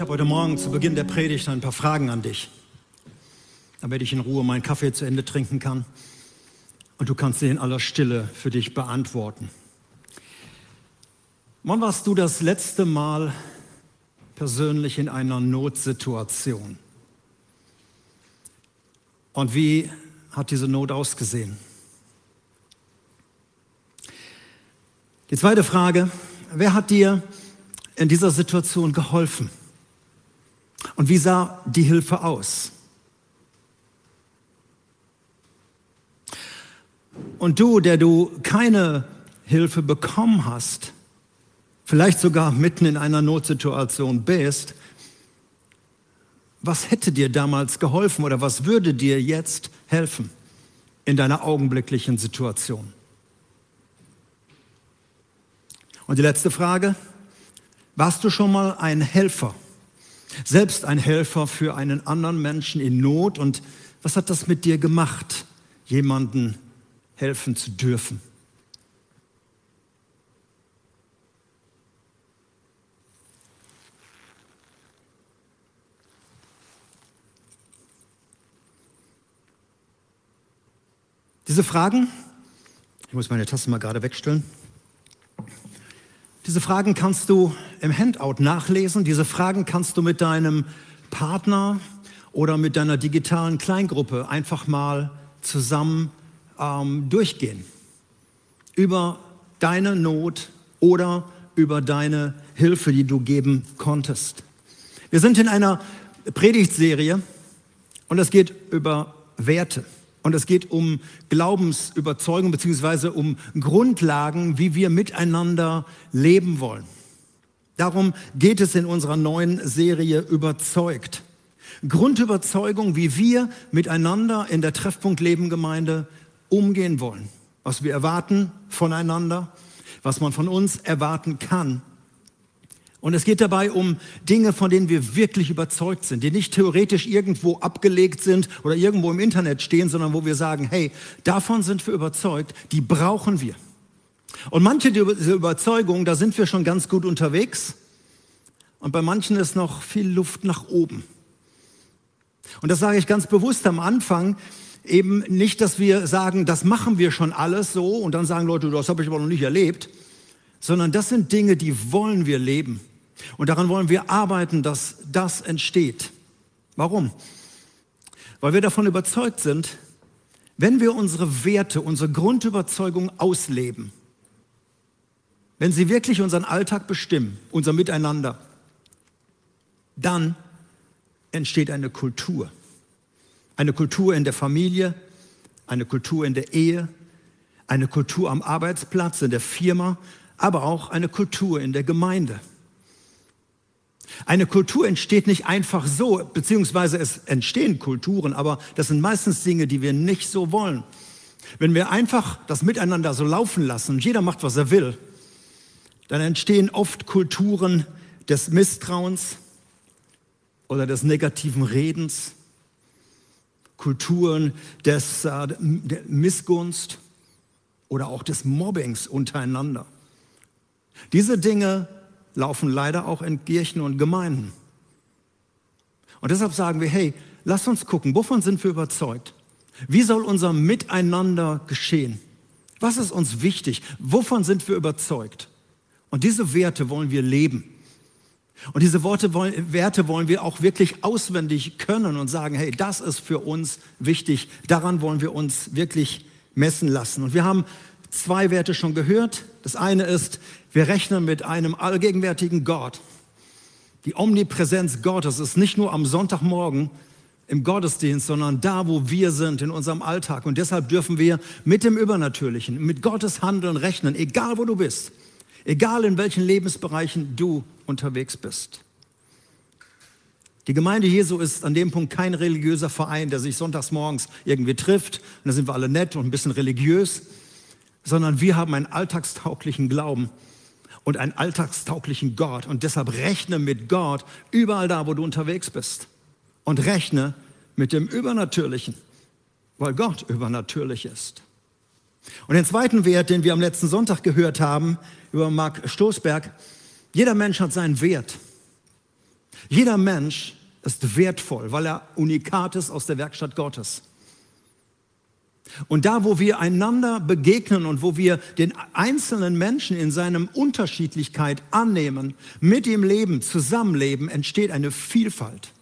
Ich habe heute Morgen zu Beginn der Predigt ein paar Fragen an dich, damit ich in Ruhe meinen Kaffee zu Ende trinken kann und du kannst sie in aller Stille für dich beantworten. Wann warst du das letzte Mal persönlich in einer Notsituation? Und wie hat diese Not ausgesehen? Die zweite Frage, wer hat dir in dieser Situation geholfen? Und wie sah die Hilfe aus? Und du, der du keine Hilfe bekommen hast, vielleicht sogar mitten in einer Notsituation bist, was hätte dir damals geholfen oder was würde dir jetzt helfen in deiner augenblicklichen Situation? Und die letzte Frage, warst du schon mal ein Helfer? Selbst ein Helfer für einen anderen Menschen in Not und was hat das mit dir gemacht, jemanden helfen zu dürfen? Diese Fragen, ich muss meine Tasse mal gerade wegstellen. Diese Fragen kannst du im Handout nachlesen. Diese Fragen kannst du mit deinem Partner oder mit deiner digitalen Kleingruppe einfach mal zusammen ähm, durchgehen. Über deine Not oder über deine Hilfe, die du geben konntest. Wir sind in einer Predigtserie und es geht über Werte. Und es geht um Glaubensüberzeugung beziehungsweise um Grundlagen, wie wir miteinander leben wollen. Darum geht es in unserer neuen Serie Überzeugt. Grundüberzeugung, wie wir miteinander in der Treffpunkt Leben Gemeinde umgehen wollen. Was wir erwarten voneinander, was man von uns erwarten kann und es geht dabei um Dinge, von denen wir wirklich überzeugt sind, die nicht theoretisch irgendwo abgelegt sind oder irgendwo im Internet stehen, sondern wo wir sagen, hey, davon sind wir überzeugt, die brauchen wir. Und manche dieser Überzeugungen, da sind wir schon ganz gut unterwegs und bei manchen ist noch viel Luft nach oben. Und das sage ich ganz bewusst am Anfang, eben nicht, dass wir sagen, das machen wir schon alles so und dann sagen Leute, das habe ich aber noch nicht erlebt, sondern das sind Dinge, die wollen wir leben. Und daran wollen wir arbeiten, dass das entsteht. Warum? Weil wir davon überzeugt sind, wenn wir unsere Werte, unsere Grundüberzeugung ausleben, wenn sie wirklich unseren Alltag bestimmen, unser Miteinander, dann entsteht eine Kultur. Eine Kultur in der Familie, eine Kultur in der Ehe, eine Kultur am Arbeitsplatz, in der Firma, aber auch eine Kultur in der Gemeinde. Eine Kultur entsteht nicht einfach so, beziehungsweise es entstehen Kulturen, aber das sind meistens Dinge, die wir nicht so wollen. Wenn wir einfach das Miteinander so laufen lassen und jeder macht, was er will, dann entstehen oft Kulturen des Misstrauens oder des negativen Redens, Kulturen des, äh, der Missgunst oder auch des Mobbings untereinander. Diese Dinge laufen leider auch in Kirchen und Gemeinden. Und deshalb sagen wir, hey, lass uns gucken, wovon sind wir überzeugt? Wie soll unser Miteinander geschehen? Was ist uns wichtig? Wovon sind wir überzeugt? Und diese Werte wollen wir leben. Und diese Worte, Werte wollen wir auch wirklich auswendig können und sagen, hey, das ist für uns wichtig. Daran wollen wir uns wirklich messen lassen. Und wir haben zwei Werte schon gehört. Das eine ist, wir rechnen mit einem allgegenwärtigen Gott. Die Omnipräsenz Gottes ist nicht nur am Sonntagmorgen im Gottesdienst, sondern da, wo wir sind, in unserem Alltag. Und deshalb dürfen wir mit dem Übernatürlichen, mit Gottes Handeln rechnen, egal wo du bist, egal in welchen Lebensbereichen du unterwegs bist. Die Gemeinde Jesu ist an dem Punkt kein religiöser Verein, der sich sonntags morgens irgendwie trifft. Und da sind wir alle nett und ein bisschen religiös, sondern wir haben einen alltagstauglichen Glauben und einen alltagstauglichen Gott. Und deshalb rechne mit Gott überall da, wo du unterwegs bist. Und rechne mit dem Übernatürlichen, weil Gott übernatürlich ist. Und den zweiten Wert, den wir am letzten Sonntag gehört haben über Mark Stoßberg, jeder Mensch hat seinen Wert. Jeder Mensch ist wertvoll, weil er unikat ist aus der Werkstatt Gottes. Und da, wo wir einander begegnen und wo wir den einzelnen Menschen in seinem Unterschiedlichkeit annehmen, mit ihm leben, zusammenleben, entsteht eine Vielfalt,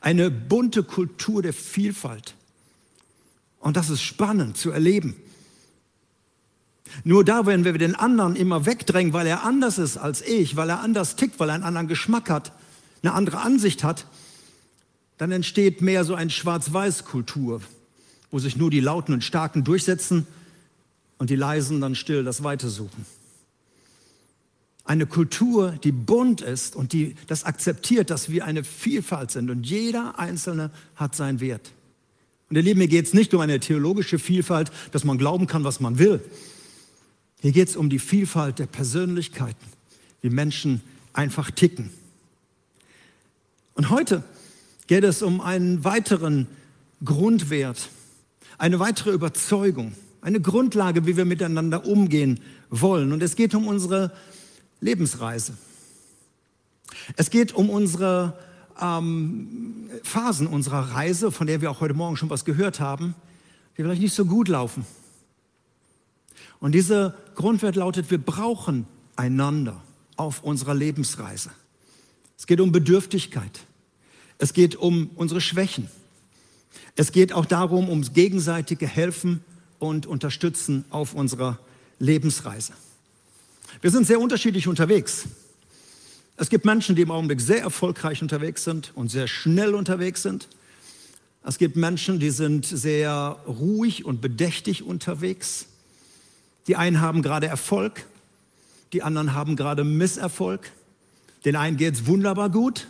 eine bunte Kultur der Vielfalt. Und das ist spannend zu erleben. Nur da, wenn wir den anderen immer wegdrängen, weil er anders ist als ich, weil er anders tickt, weil er einen anderen Geschmack hat, eine andere Ansicht hat, dann entsteht mehr so eine Schwarz-Weiß-Kultur wo sich nur die Lauten und Starken durchsetzen und die Leisen dann still das Weite suchen. Eine Kultur, die bunt ist und die das akzeptiert, dass wir eine Vielfalt sind und jeder Einzelne hat seinen Wert. Und ihr Lieben, mir geht es nicht um eine theologische Vielfalt, dass man glauben kann, was man will. Hier geht es um die Vielfalt der Persönlichkeiten, wie Menschen einfach ticken. Und heute geht es um einen weiteren Grundwert, eine weitere Überzeugung, eine Grundlage, wie wir miteinander umgehen wollen. Und es geht um unsere Lebensreise. Es geht um unsere ähm, Phasen unserer Reise, von der wir auch heute Morgen schon was gehört haben, die vielleicht nicht so gut laufen. Und dieser Grundwert lautet, wir brauchen einander auf unserer Lebensreise. Es geht um Bedürftigkeit. Es geht um unsere Schwächen. Es geht auch darum, ums gegenseitige Helfen und Unterstützen auf unserer Lebensreise. Wir sind sehr unterschiedlich unterwegs. Es gibt Menschen, die im Augenblick sehr erfolgreich unterwegs sind und sehr schnell unterwegs sind. Es gibt Menschen, die sind sehr ruhig und bedächtig unterwegs. Die einen haben gerade Erfolg, die anderen haben gerade Misserfolg. Den einen geht es wunderbar gut,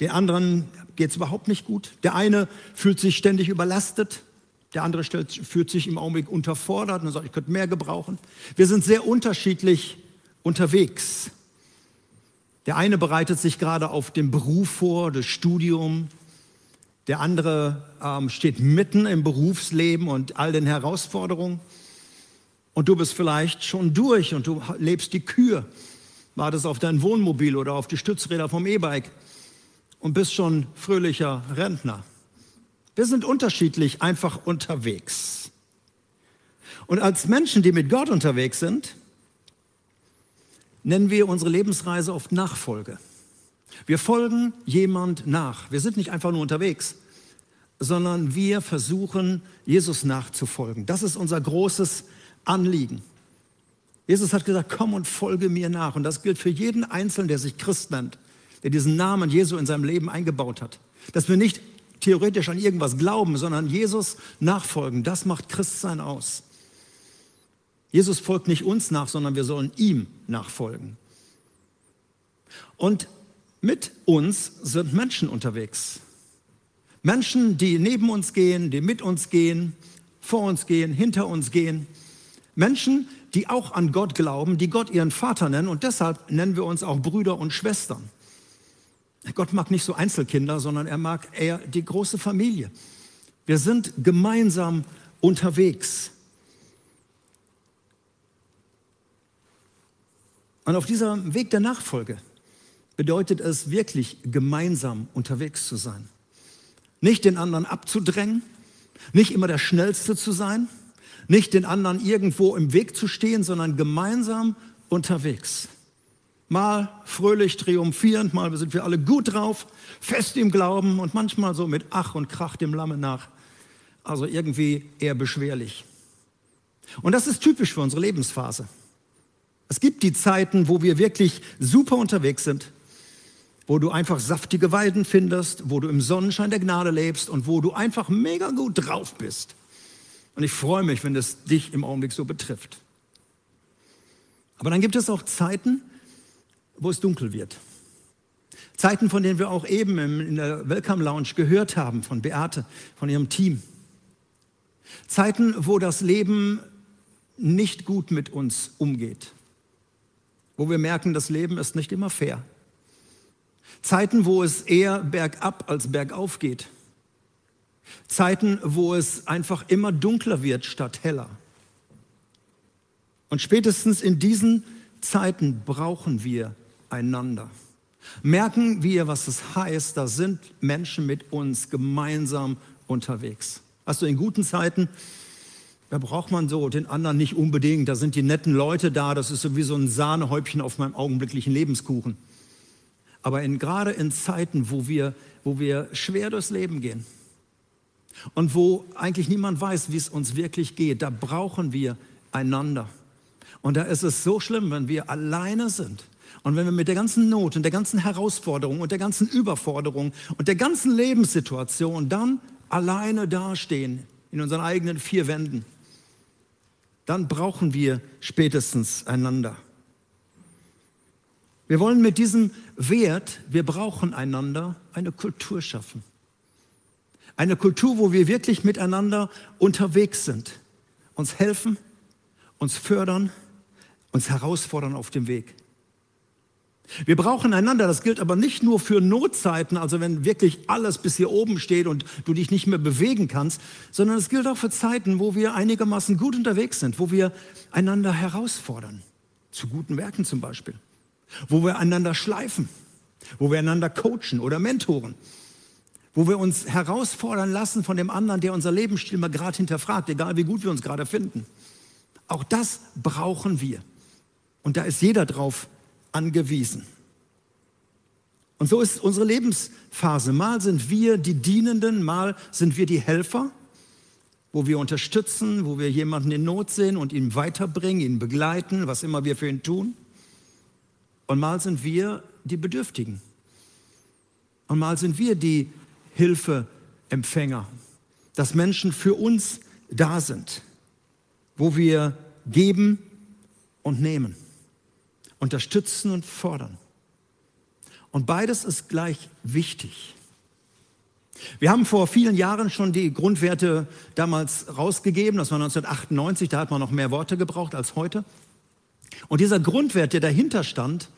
den anderen geht es überhaupt nicht gut. Der eine fühlt sich ständig überlastet, der andere fühlt sich im Augenblick unterfordert und sagt, ich könnte mehr gebrauchen. Wir sind sehr unterschiedlich unterwegs. Der eine bereitet sich gerade auf den Beruf vor, das Studium. Der andere ähm, steht mitten im Berufsleben und all den Herausforderungen. Und du bist vielleicht schon durch und du lebst die Kür, wartest auf dein Wohnmobil oder auf die Stützräder vom E-Bike und bist schon fröhlicher Rentner. Wir sind unterschiedlich einfach unterwegs. Und als Menschen, die mit Gott unterwegs sind, nennen wir unsere Lebensreise oft Nachfolge. Wir folgen jemand nach. Wir sind nicht einfach nur unterwegs, sondern wir versuchen, Jesus nachzufolgen. Das ist unser großes Anliegen. Jesus hat gesagt, komm und folge mir nach. Und das gilt für jeden Einzelnen, der sich Christ nennt der diesen Namen Jesu in seinem Leben eingebaut hat. Dass wir nicht theoretisch an irgendwas glauben, sondern Jesus nachfolgen. Das macht Christsein aus. Jesus folgt nicht uns nach, sondern wir sollen ihm nachfolgen. Und mit uns sind Menschen unterwegs. Menschen, die neben uns gehen, die mit uns gehen, vor uns gehen, hinter uns gehen. Menschen, die auch an Gott glauben, die Gott ihren Vater nennen und deshalb nennen wir uns auch Brüder und Schwestern. Gott mag nicht so Einzelkinder, sondern er mag eher die große Familie. Wir sind gemeinsam unterwegs. Und auf diesem Weg der Nachfolge bedeutet es wirklich, gemeinsam unterwegs zu sein. Nicht den anderen abzudrängen, nicht immer der Schnellste zu sein, nicht den anderen irgendwo im Weg zu stehen, sondern gemeinsam unterwegs. Mal fröhlich triumphierend, mal sind wir alle gut drauf, fest im Glauben und manchmal so mit Ach und Krach dem Lamme nach. Also irgendwie eher beschwerlich. Und das ist typisch für unsere Lebensphase. Es gibt die Zeiten, wo wir wirklich super unterwegs sind, wo du einfach saftige Weiden findest, wo du im Sonnenschein der Gnade lebst und wo du einfach mega gut drauf bist. Und ich freue mich, wenn es dich im Augenblick so betrifft. Aber dann gibt es auch Zeiten, wo es dunkel wird. Zeiten, von denen wir auch eben in der Welcome Lounge gehört haben von Beate, von ihrem Team. Zeiten, wo das Leben nicht gut mit uns umgeht. Wo wir merken, das Leben ist nicht immer fair. Zeiten, wo es eher bergab als bergauf geht. Zeiten, wo es einfach immer dunkler wird statt heller. Und spätestens in diesen Zeiten brauchen wir einander. merken wir, was es heißt, da sind Menschen mit uns gemeinsam unterwegs. Du in guten Zeiten, da braucht man so den anderen nicht unbedingt, da sind die netten Leute da, das ist so wie so ein Sahnehäubchen auf meinem augenblicklichen Lebenskuchen. Aber in, gerade in Zeiten, wo wir, wo wir schwer durchs Leben gehen und wo eigentlich niemand weiß, wie es uns wirklich geht, da brauchen wir einander. Und da ist es so schlimm, wenn wir alleine sind und wenn wir mit der ganzen Not und der ganzen Herausforderung und der ganzen Überforderung und der ganzen Lebenssituation dann alleine dastehen in unseren eigenen vier Wänden, dann brauchen wir spätestens einander. Wir wollen mit diesem Wert, wir brauchen einander, eine Kultur schaffen. Eine Kultur, wo wir wirklich miteinander unterwegs sind, uns helfen, uns fördern, uns herausfordern auf dem Weg. Wir brauchen einander, das gilt aber nicht nur für Notzeiten, also wenn wirklich alles bis hier oben steht und du dich nicht mehr bewegen kannst, sondern es gilt auch für Zeiten, wo wir einigermaßen gut unterwegs sind, wo wir einander herausfordern, zu guten Werken zum Beispiel. Wo wir einander schleifen, wo wir einander coachen oder mentoren, wo wir uns herausfordern lassen von dem anderen, der unser Lebensstil mal gerade hinterfragt, egal wie gut wir uns gerade finden. Auch das brauchen wir. Und da ist jeder drauf angewiesen. Und so ist unsere Lebensphase. Mal sind wir die Dienenden, mal sind wir die Helfer, wo wir unterstützen, wo wir jemanden in Not sehen und ihn weiterbringen, ihn begleiten, was immer wir für ihn tun. Und mal sind wir die Bedürftigen. Und mal sind wir die Hilfeempfänger, dass Menschen für uns da sind, wo wir geben und nehmen, unterstützen und fordern. Und beides ist gleich wichtig. Wir haben vor vielen Jahren schon die Grundwerte damals rausgegeben, das war 1998, da hat man noch mehr Worte gebraucht als heute. Und dieser Grundwert, der dahinter stand,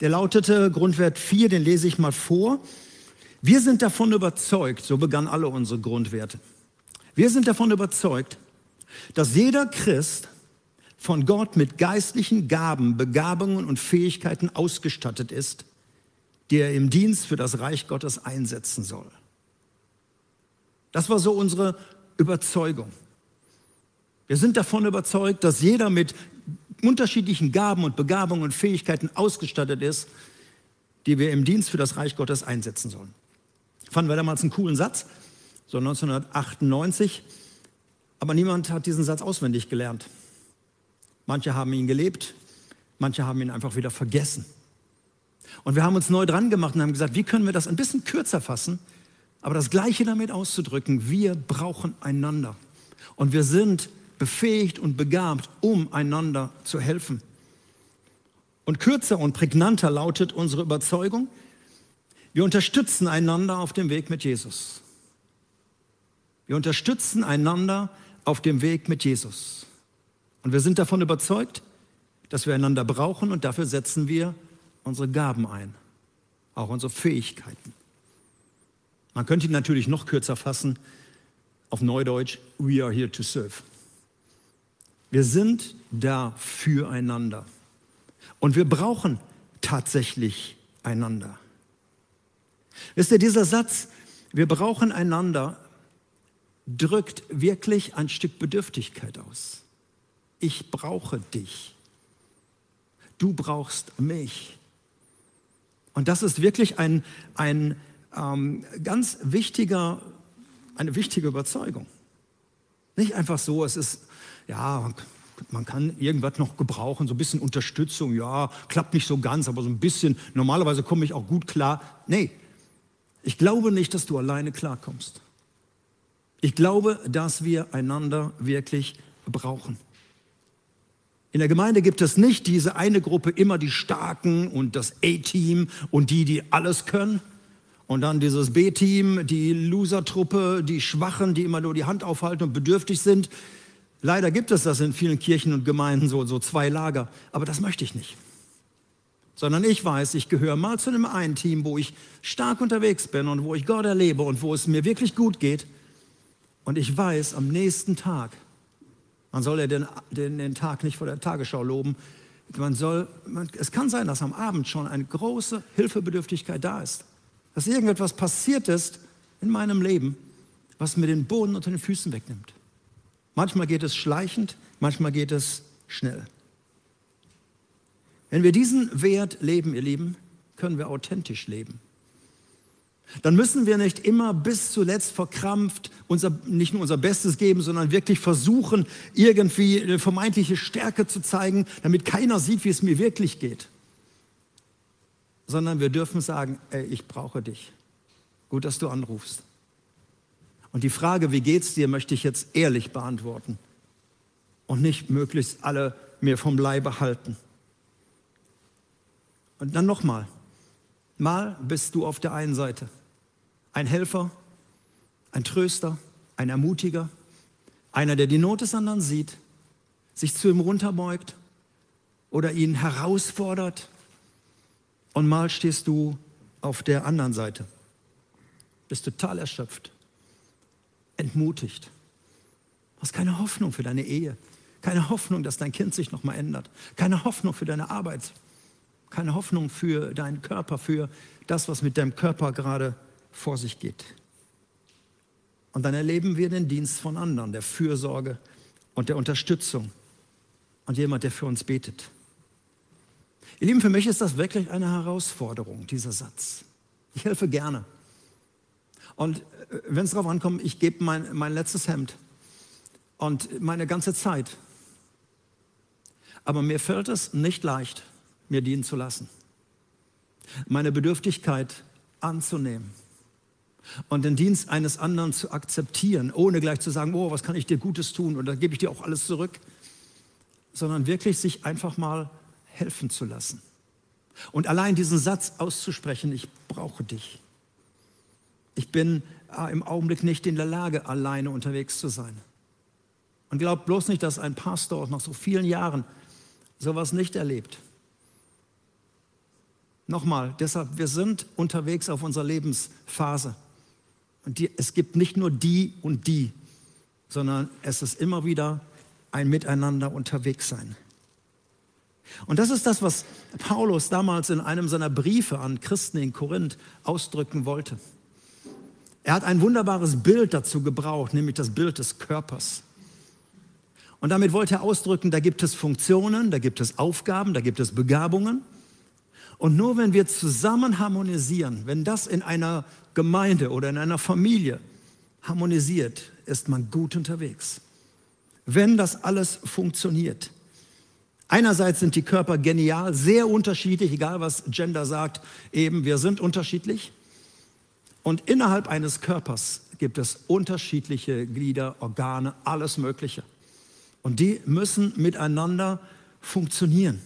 der lautete Grundwert 4, den lese ich mal vor. Wir sind davon überzeugt, so begannen alle unsere Grundwerte. Wir sind davon überzeugt, dass jeder Christ von Gott mit geistlichen Gaben, Begabungen und Fähigkeiten ausgestattet ist, die er im Dienst für das Reich Gottes einsetzen soll. Das war so unsere Überzeugung. Wir sind davon überzeugt, dass jeder mit unterschiedlichen Gaben und Begabungen und Fähigkeiten ausgestattet ist, die wir im Dienst für das Reich Gottes einsetzen sollen. Fanden wir damals einen coolen Satz, so 1998, aber niemand hat diesen Satz auswendig gelernt. Manche haben ihn gelebt, manche haben ihn einfach wieder vergessen. Und wir haben uns neu dran gemacht und haben gesagt, wie können wir das ein bisschen kürzer fassen, aber das Gleiche damit auszudrücken, wir brauchen einander. Und wir sind befähigt und begabt, um einander zu helfen. Und kürzer und prägnanter lautet unsere Überzeugung, wir unterstützen einander auf dem Weg mit Jesus. Wir unterstützen einander auf dem Weg mit Jesus. Und wir sind davon überzeugt, dass wir einander brauchen und dafür setzen wir unsere Gaben ein, auch unsere Fähigkeiten. Man könnte ihn natürlich noch kürzer fassen, auf Neudeutsch, we are here to serve. Wir sind da füreinander. Und wir brauchen tatsächlich einander. Wisst ihr, dieser Satz, wir brauchen einander, drückt wirklich ein Stück Bedürftigkeit aus. Ich brauche dich. Du brauchst mich. Und das ist wirklich ein, ein ähm, ganz wichtiger, eine wichtige Überzeugung. Nicht einfach so, es ist ja, man kann irgendwas noch gebrauchen, so ein bisschen Unterstützung, ja, klappt nicht so ganz, aber so ein bisschen, normalerweise komme ich auch gut klar. Nee, ich glaube nicht, dass du alleine klarkommst. Ich glaube, dass wir einander wirklich brauchen. In der Gemeinde gibt es nicht diese eine Gruppe, immer die Starken und das A-Team und die, die alles können. Und dann dieses B-Team, die Loser-Truppe, die Schwachen, die immer nur die Hand aufhalten und bedürftig sind. Leider gibt es das in vielen Kirchen und Gemeinden so, so zwei Lager, aber das möchte ich nicht. Sondern ich weiß, ich gehöre mal zu einem einen Team, wo ich stark unterwegs bin und wo ich Gott erlebe und wo es mir wirklich gut geht. Und ich weiß, am nächsten Tag, man soll ja den, den, den Tag nicht vor der Tagesschau loben, man soll, man, es kann sein, dass am Abend schon eine große Hilfebedürftigkeit da ist. Dass irgendetwas passiert ist in meinem Leben, was mir den Boden unter den Füßen wegnimmt. Manchmal geht es schleichend, manchmal geht es schnell. Wenn wir diesen Wert leben, ihr Lieben, können wir authentisch leben. Dann müssen wir nicht immer bis zuletzt verkrampft unser, nicht nur unser Bestes geben, sondern wirklich versuchen, irgendwie eine vermeintliche Stärke zu zeigen, damit keiner sieht, wie es mir wirklich geht. Sondern wir dürfen sagen, ey, ich brauche dich. Gut, dass du anrufst. Und die Frage, wie geht's dir, möchte ich jetzt ehrlich beantworten und nicht möglichst alle mir vom Leibe halten. Und dann nochmal, mal bist du auf der einen Seite ein Helfer, ein Tröster, ein Ermutiger, einer, der die Not des anderen sieht, sich zu ihm runterbeugt oder ihn herausfordert. Und mal stehst du auf der anderen Seite, bist total erschöpft, entmutigt, hast keine Hoffnung für deine Ehe, keine Hoffnung, dass dein Kind sich nochmal ändert, keine Hoffnung für deine Arbeit, keine Hoffnung für deinen Körper, für das, was mit deinem Körper gerade vor sich geht. Und dann erleben wir den Dienst von anderen, der Fürsorge und der Unterstützung und jemand, der für uns betet. Ihr Lieben, für mich ist das wirklich eine Herausforderung, dieser Satz. Ich helfe gerne. Und äh, wenn es darauf ankommt, ich gebe mein, mein letztes Hemd und meine ganze Zeit. Aber mir fällt es nicht leicht, mir dienen zu lassen. Meine Bedürftigkeit anzunehmen und den Dienst eines anderen zu akzeptieren, ohne gleich zu sagen, oh, was kann ich dir Gutes tun und dann gebe ich dir auch alles zurück, sondern wirklich sich einfach mal helfen zu lassen. Und allein diesen Satz auszusprechen, ich brauche dich. Ich bin äh, im Augenblick nicht in der Lage, alleine unterwegs zu sein. Und glaubt bloß nicht, dass ein Pastor nach so vielen Jahren sowas nicht erlebt. Nochmal, deshalb, wir sind unterwegs auf unserer Lebensphase. Und die, es gibt nicht nur die und die, sondern es ist immer wieder ein Miteinander unterwegs sein. Und das ist das, was Paulus damals in einem seiner Briefe an Christen in Korinth ausdrücken wollte. Er hat ein wunderbares Bild dazu gebraucht, nämlich das Bild des Körpers. Und damit wollte er ausdrücken, da gibt es Funktionen, da gibt es Aufgaben, da gibt es Begabungen. Und nur wenn wir zusammen harmonisieren, wenn das in einer Gemeinde oder in einer Familie harmonisiert, ist man gut unterwegs. Wenn das alles funktioniert. Einerseits sind die Körper genial, sehr unterschiedlich, egal was Gender sagt, eben wir sind unterschiedlich. Und innerhalb eines Körpers gibt es unterschiedliche Glieder, Organe, alles Mögliche. Und die müssen miteinander funktionieren.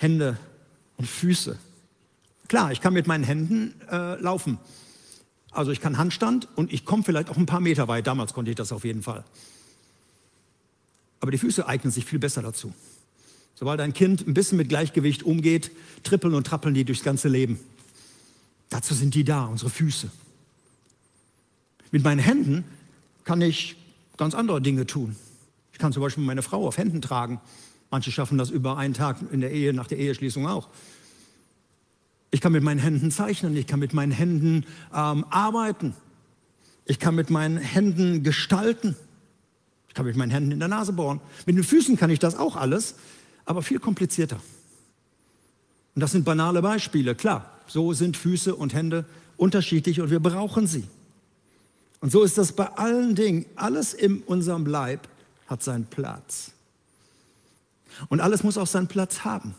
Hände und Füße. Klar, ich kann mit meinen Händen äh, laufen. Also ich kann Handstand und ich komme vielleicht auch ein paar Meter weit. Damals konnte ich das auf jeden Fall. Aber die Füße eignen sich viel besser dazu. Sobald ein Kind ein bisschen mit Gleichgewicht umgeht, trippeln und trappeln die durchs ganze Leben. Dazu sind die da, unsere Füße. Mit meinen Händen kann ich ganz andere Dinge tun. Ich kann zum Beispiel meine Frau auf Händen tragen. Manche schaffen das über einen Tag in der Ehe, nach der Eheschließung auch. Ich kann mit meinen Händen zeichnen, ich kann mit meinen Händen ähm, arbeiten, ich kann mit meinen Händen gestalten, ich kann mit meinen Händen in der Nase bohren. Mit den Füßen kann ich das auch alles, aber viel komplizierter. Und das sind banale Beispiele, klar. So sind Füße und Hände unterschiedlich und wir brauchen sie. Und so ist das bei allen Dingen. Alles in unserem Leib hat seinen Platz. Und alles muss auch seinen Platz haben.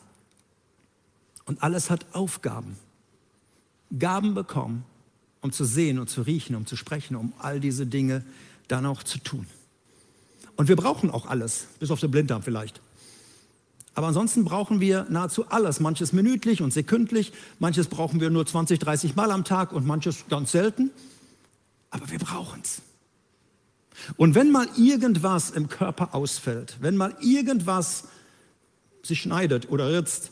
Und alles hat Aufgaben. Gaben bekommen, um zu sehen und zu riechen, um zu sprechen, um all diese Dinge dann auch zu tun. Und wir brauchen auch alles, bis auf den Blinddarm vielleicht. Aber ansonsten brauchen wir nahezu alles, manches minütlich und sekündlich, manches brauchen wir nur 20, 30 Mal am Tag und manches ganz selten. Aber wir brauchen es. Und wenn mal irgendwas im Körper ausfällt, wenn mal irgendwas sich schneidet oder ritzt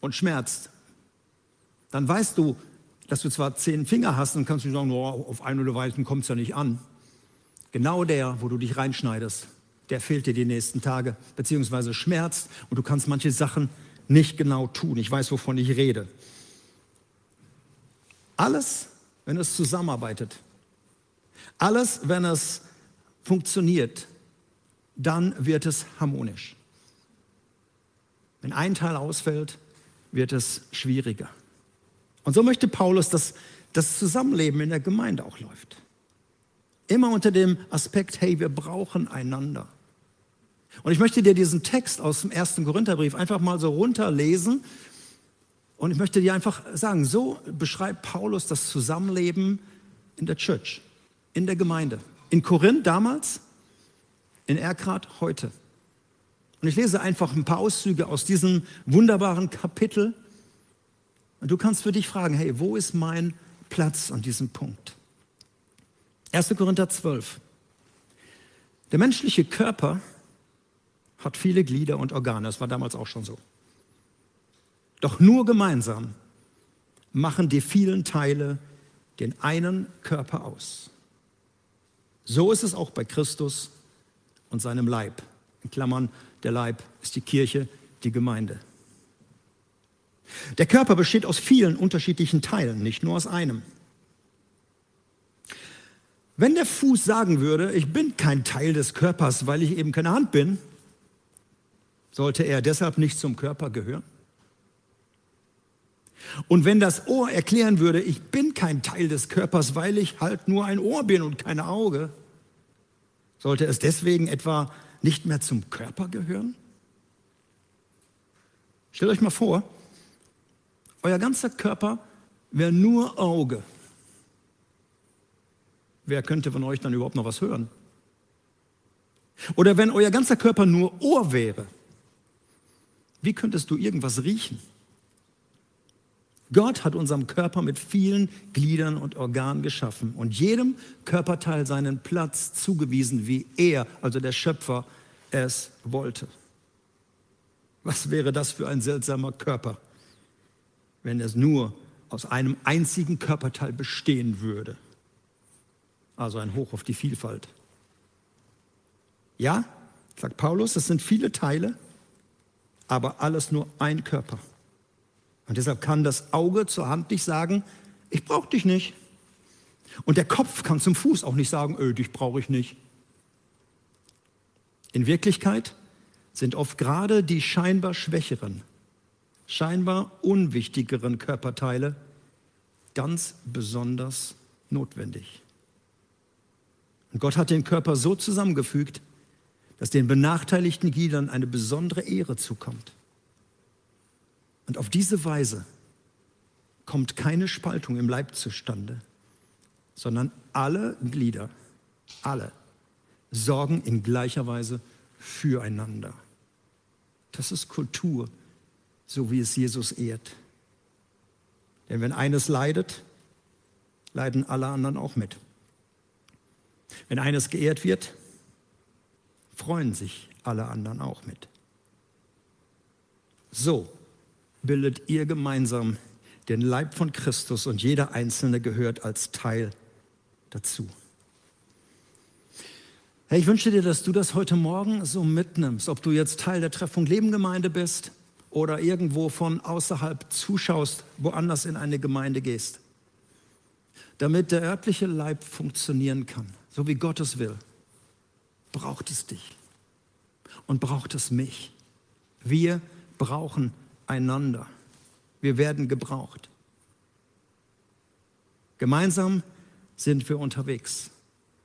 und schmerzt, dann weißt du, dass du zwar zehn Finger hast und kannst du sagen, oh, auf einen oder weiten kommt es ja nicht an. Genau der, wo du dich reinschneidest, der fehlt dir die nächsten Tage, beziehungsweise schmerzt und du kannst manche Sachen nicht genau tun. Ich weiß, wovon ich rede. Alles, wenn es zusammenarbeitet, alles, wenn es funktioniert, dann wird es harmonisch. Wenn ein Teil ausfällt, wird es schwieriger. Und so möchte Paulus, dass das Zusammenleben in der Gemeinde auch läuft. Immer unter dem Aspekt, hey, wir brauchen einander. Und ich möchte dir diesen Text aus dem ersten Korintherbrief einfach mal so runterlesen. Und ich möchte dir einfach sagen, so beschreibt Paulus das Zusammenleben in der Church, in der Gemeinde. In Korinth damals, in Erkrath heute. Und ich lese einfach ein paar Auszüge aus diesem wunderbaren Kapitel. Und du kannst für dich fragen, hey, wo ist mein Platz an diesem Punkt? 1. Korinther 12. Der menschliche Körper hat viele Glieder und Organe. Das war damals auch schon so. Doch nur gemeinsam machen die vielen Teile den einen Körper aus. So ist es auch bei Christus und seinem Leib. In Klammern, der Leib ist die Kirche, die Gemeinde. Der Körper besteht aus vielen unterschiedlichen Teilen, nicht nur aus einem. Wenn der Fuß sagen würde, ich bin kein Teil des Körpers, weil ich eben keine Hand bin, sollte er deshalb nicht zum Körper gehören? Und wenn das Ohr erklären würde, ich bin kein Teil des Körpers, weil ich halt nur ein Ohr bin und kein Auge, sollte es deswegen etwa nicht mehr zum Körper gehören? Stellt euch mal vor, euer ganzer Körper wäre nur Auge. Wer könnte von euch dann überhaupt noch was hören? Oder wenn euer ganzer Körper nur Ohr wäre, wie könntest du irgendwas riechen? Gott hat unserem Körper mit vielen Gliedern und Organen geschaffen und jedem Körperteil seinen Platz zugewiesen, wie er, also der Schöpfer, es wollte. Was wäre das für ein seltsamer Körper, wenn es nur aus einem einzigen Körperteil bestehen würde? Also ein Hoch auf die Vielfalt. Ja, sagt Paulus, es sind viele Teile, aber alles nur ein Körper. Und deshalb kann das Auge zur Hand nicht sagen, ich brauche dich nicht. Und der Kopf kann zum Fuß auch nicht sagen, öh, dich brauche ich nicht. In Wirklichkeit sind oft gerade die scheinbar schwächeren, scheinbar unwichtigeren Körperteile ganz besonders notwendig. Und Gott hat den Körper so zusammengefügt, dass den benachteiligten Gliedern eine besondere Ehre zukommt. Und auf diese Weise kommt keine Spaltung im Leib zustande, sondern alle Glieder, alle, sorgen in gleicher Weise füreinander. Das ist Kultur, so wie es Jesus ehrt. Denn wenn eines leidet, leiden alle anderen auch mit. Wenn eines geehrt wird, freuen sich alle anderen auch mit. So bildet ihr gemeinsam den Leib von Christus und jeder Einzelne gehört als Teil dazu. Hey, ich wünsche dir, dass du das heute Morgen so mitnimmst, ob du jetzt Teil der Treffung Lebengemeinde bist oder irgendwo von außerhalb zuschaust, woanders in eine Gemeinde gehst. Damit der örtliche Leib funktionieren kann, so wie Gott es will braucht es dich und braucht es mich. Wir brauchen einander. Wir werden gebraucht. Gemeinsam sind wir unterwegs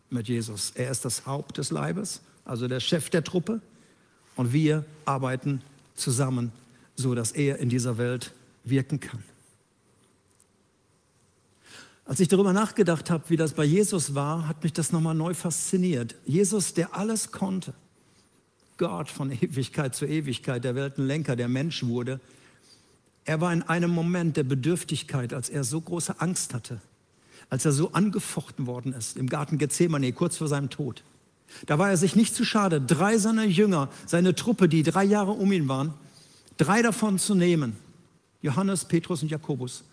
mit Jesus. Er ist das Haupt des Leibes, also der Chef der Truppe. Und wir arbeiten zusammen, so dass er in dieser Welt wirken kann. Als ich darüber nachgedacht habe, wie das bei Jesus war, hat mich das nochmal neu fasziniert. Jesus, der alles konnte, Gott von Ewigkeit zu Ewigkeit, der Weltenlenker, der Mensch wurde, er war in einem Moment der Bedürftigkeit, als er so große Angst hatte, als er so angefochten worden ist im Garten Gethsemane, kurz vor seinem Tod. Da war er sich nicht zu schade, drei seiner Jünger, seine Truppe, die drei Jahre um ihn waren, drei davon zu nehmen, Johannes, Petrus und Jakobus,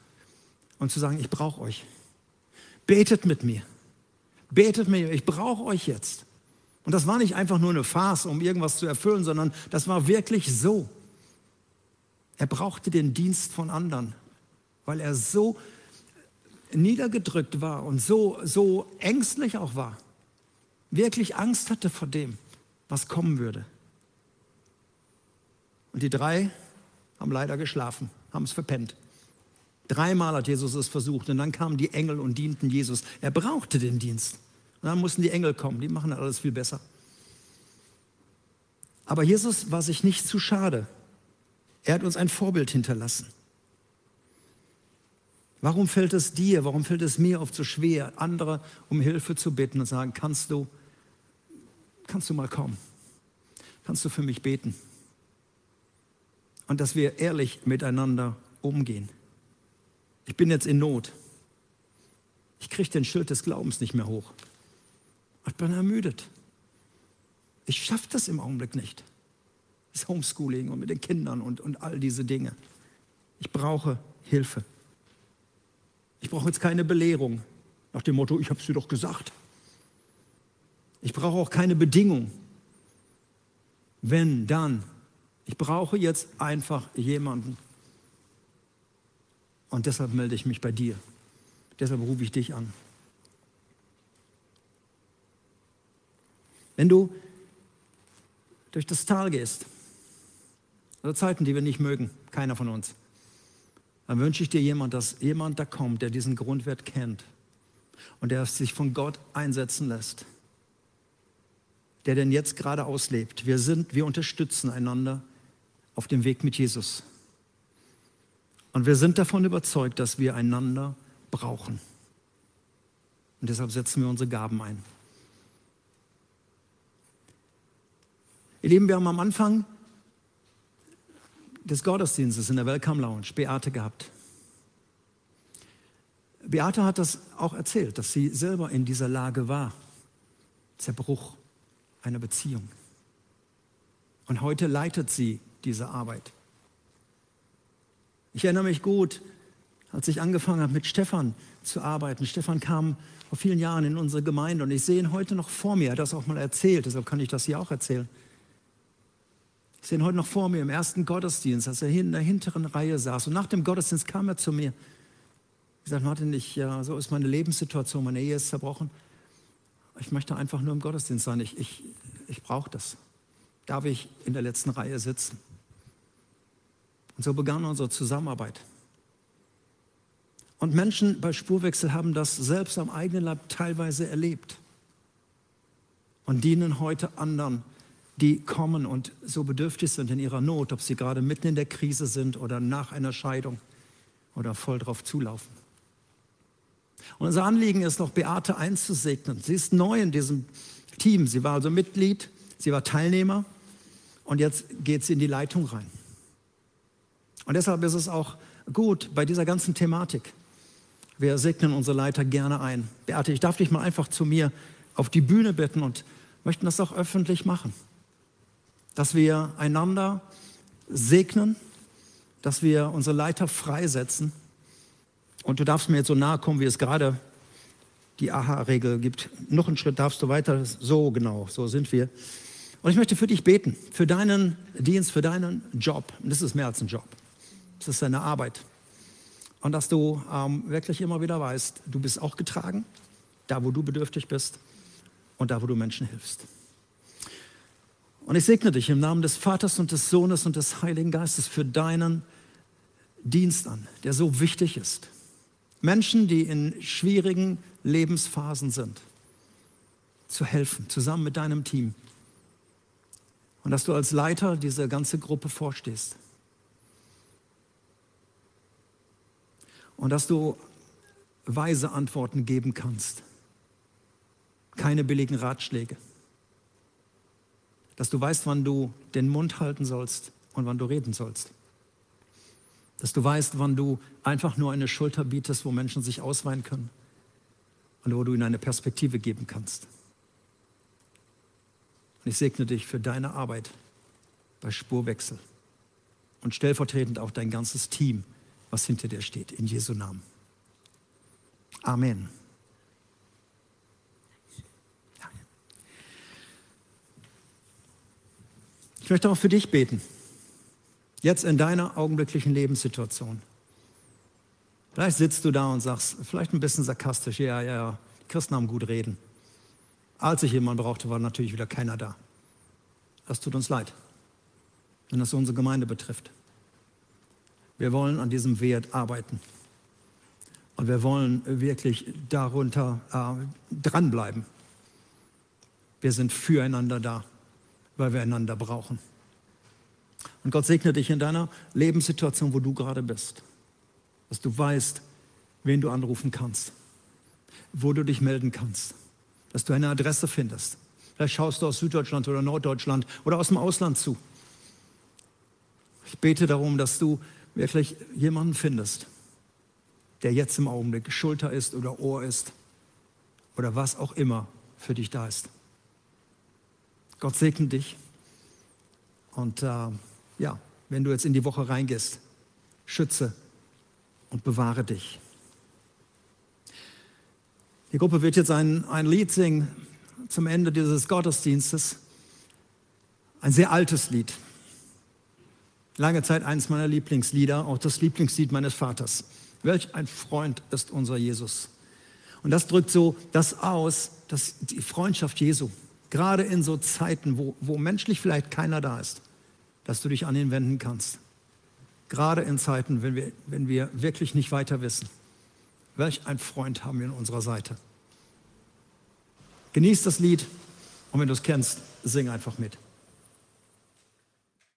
und zu sagen, ich brauche euch. Betet mit mir. Betet mit mir. Ich brauche euch jetzt. Und das war nicht einfach nur eine Farce, um irgendwas zu erfüllen, sondern das war wirklich so. Er brauchte den Dienst von anderen, weil er so niedergedrückt war und so, so ängstlich auch war. Wirklich Angst hatte vor dem, was kommen würde. Und die drei haben leider geschlafen, haben es verpennt. Dreimal hat Jesus es versucht und dann kamen die Engel und dienten Jesus. Er brauchte den Dienst. Und dann mussten die Engel kommen, die machen alles viel besser. Aber Jesus war sich nicht zu schade. Er hat uns ein Vorbild hinterlassen. Warum fällt es dir, warum fällt es mir oft so schwer, andere um Hilfe zu bitten und sagen, kannst du, kannst du mal kommen? Kannst du für mich beten? Und dass wir ehrlich miteinander umgehen. Ich bin jetzt in Not. Ich kriege den Schild des Glaubens nicht mehr hoch. Ich bin ermüdet. Ich schaffe das im Augenblick nicht. Das Homeschooling und mit den Kindern und, und all diese Dinge. Ich brauche Hilfe. Ich brauche jetzt keine Belehrung nach dem Motto, ich habe es dir doch gesagt. Ich brauche auch keine Bedingung. Wenn, dann. Ich brauche jetzt einfach jemanden. Und deshalb melde ich mich bei dir. Deshalb rufe ich dich an. Wenn du durch das Tal gehst, oder Zeiten, die wir nicht mögen, keiner von uns, dann wünsche ich dir jemand, dass jemand da kommt, der diesen Grundwert kennt und der sich von Gott einsetzen lässt, der denn jetzt gerade auslebt. Wir sind, wir unterstützen einander auf dem Weg mit Jesus. Und wir sind davon überzeugt, dass wir einander brauchen. Und deshalb setzen wir unsere Gaben ein. Ihr Lieben, wir haben am Anfang des Gottesdienstes in der Welcome Lounge Beate gehabt. Beate hat das auch erzählt, dass sie selber in dieser Lage war. Zerbruch einer Beziehung. Und heute leitet sie diese Arbeit. Ich erinnere mich gut, als ich angefangen habe, mit Stefan zu arbeiten. Stefan kam vor vielen Jahren in unsere Gemeinde und ich sehe ihn heute noch vor mir. Er hat das auch mal erzählt, deshalb kann ich das hier auch erzählen. Ich sehe ihn heute noch vor mir im ersten Gottesdienst, als er in der hinteren Reihe saß. Und nach dem Gottesdienst kam er zu mir. Ich sagte, Martin, ich, ja, so ist meine Lebenssituation, meine Ehe ist zerbrochen. Ich möchte einfach nur im Gottesdienst sein. Ich, ich, ich brauche das. Darf ich in der letzten Reihe sitzen? Und so begann unsere Zusammenarbeit. Und Menschen bei Spurwechsel haben das selbst am eigenen Leib teilweise erlebt und dienen heute anderen die kommen und so bedürftig sind in ihrer Not, ob sie gerade mitten in der Krise sind oder nach einer Scheidung oder voll drauf zulaufen. Und unser Anliegen ist noch, Beate einzusegnen. Sie ist neu in diesem Team. Sie war also Mitglied, sie war Teilnehmer und jetzt geht sie in die Leitung rein. Und deshalb ist es auch gut bei dieser ganzen Thematik. Wir segnen unsere Leiter gerne ein. Beate, ich darf dich mal einfach zu mir auf die Bühne bitten und möchten das auch öffentlich machen dass wir einander segnen, dass wir unsere Leiter freisetzen. Und du darfst mir jetzt so nahe kommen, wie es gerade die Aha-Regel gibt. Noch einen Schritt darfst du weiter. So genau, so sind wir. Und ich möchte für dich beten, für deinen Dienst, für deinen Job. Und das ist mehr als ein Job. Das ist deine Arbeit. Und dass du ähm, wirklich immer wieder weißt, du bist auch getragen, da wo du bedürftig bist und da wo du Menschen hilfst. Und ich segne dich im Namen des Vaters und des Sohnes und des Heiligen Geistes für deinen Dienst an, der so wichtig ist. Menschen, die in schwierigen Lebensphasen sind, zu helfen, zusammen mit deinem Team. Und dass du als Leiter diese ganze Gruppe vorstehst. Und dass du weise Antworten geben kannst. Keine billigen Ratschläge dass du weißt, wann du den Mund halten sollst und wann du reden sollst. Dass du weißt, wann du einfach nur eine Schulter bietest, wo Menschen sich ausweinen können und wo du ihnen eine Perspektive geben kannst. Und ich segne dich für deine Arbeit bei Spurwechsel und stellvertretend auch dein ganzes Team, was hinter dir steht, in Jesu Namen. Amen. Ich möchte auch für dich beten. Jetzt in deiner augenblicklichen Lebenssituation. Vielleicht sitzt du da und sagst, vielleicht ein bisschen sarkastisch, ja, ja, ja, Christen haben gut reden. Als ich jemanden brauchte, war natürlich wieder keiner da. Das tut uns leid, wenn das unsere Gemeinde betrifft. Wir wollen an diesem Wert arbeiten. Und wir wollen wirklich darunter äh, dranbleiben. Wir sind füreinander da, weil wir einander brauchen. Und Gott segne dich in deiner Lebenssituation, wo du gerade bist. Dass du weißt, wen du anrufen kannst, wo du dich melden kannst, dass du eine Adresse findest. Vielleicht schaust du aus Süddeutschland oder Norddeutschland oder aus dem Ausland zu. Ich bete darum, dass du wirklich jemanden findest, der jetzt im Augenblick Schulter ist oder Ohr ist oder was auch immer für dich da ist. Gott segne dich. Und äh, ja, wenn du jetzt in die Woche reingehst, schütze und bewahre dich. Die Gruppe wird jetzt ein, ein Lied singen zum Ende dieses Gottesdienstes. Ein sehr altes Lied. Lange Zeit eines meiner Lieblingslieder, auch das Lieblingslied meines Vaters. Welch ein Freund ist unser Jesus. Und das drückt so das aus, dass die Freundschaft Jesu, gerade in so Zeiten, wo, wo menschlich vielleicht keiner da ist, dass du dich an ihn wenden kannst. Gerade in Zeiten, wenn wir, wenn wir wirklich nicht weiter wissen. Welch ein Freund haben wir an unserer Seite. Genieß das Lied und wenn du es kennst, sing einfach mit.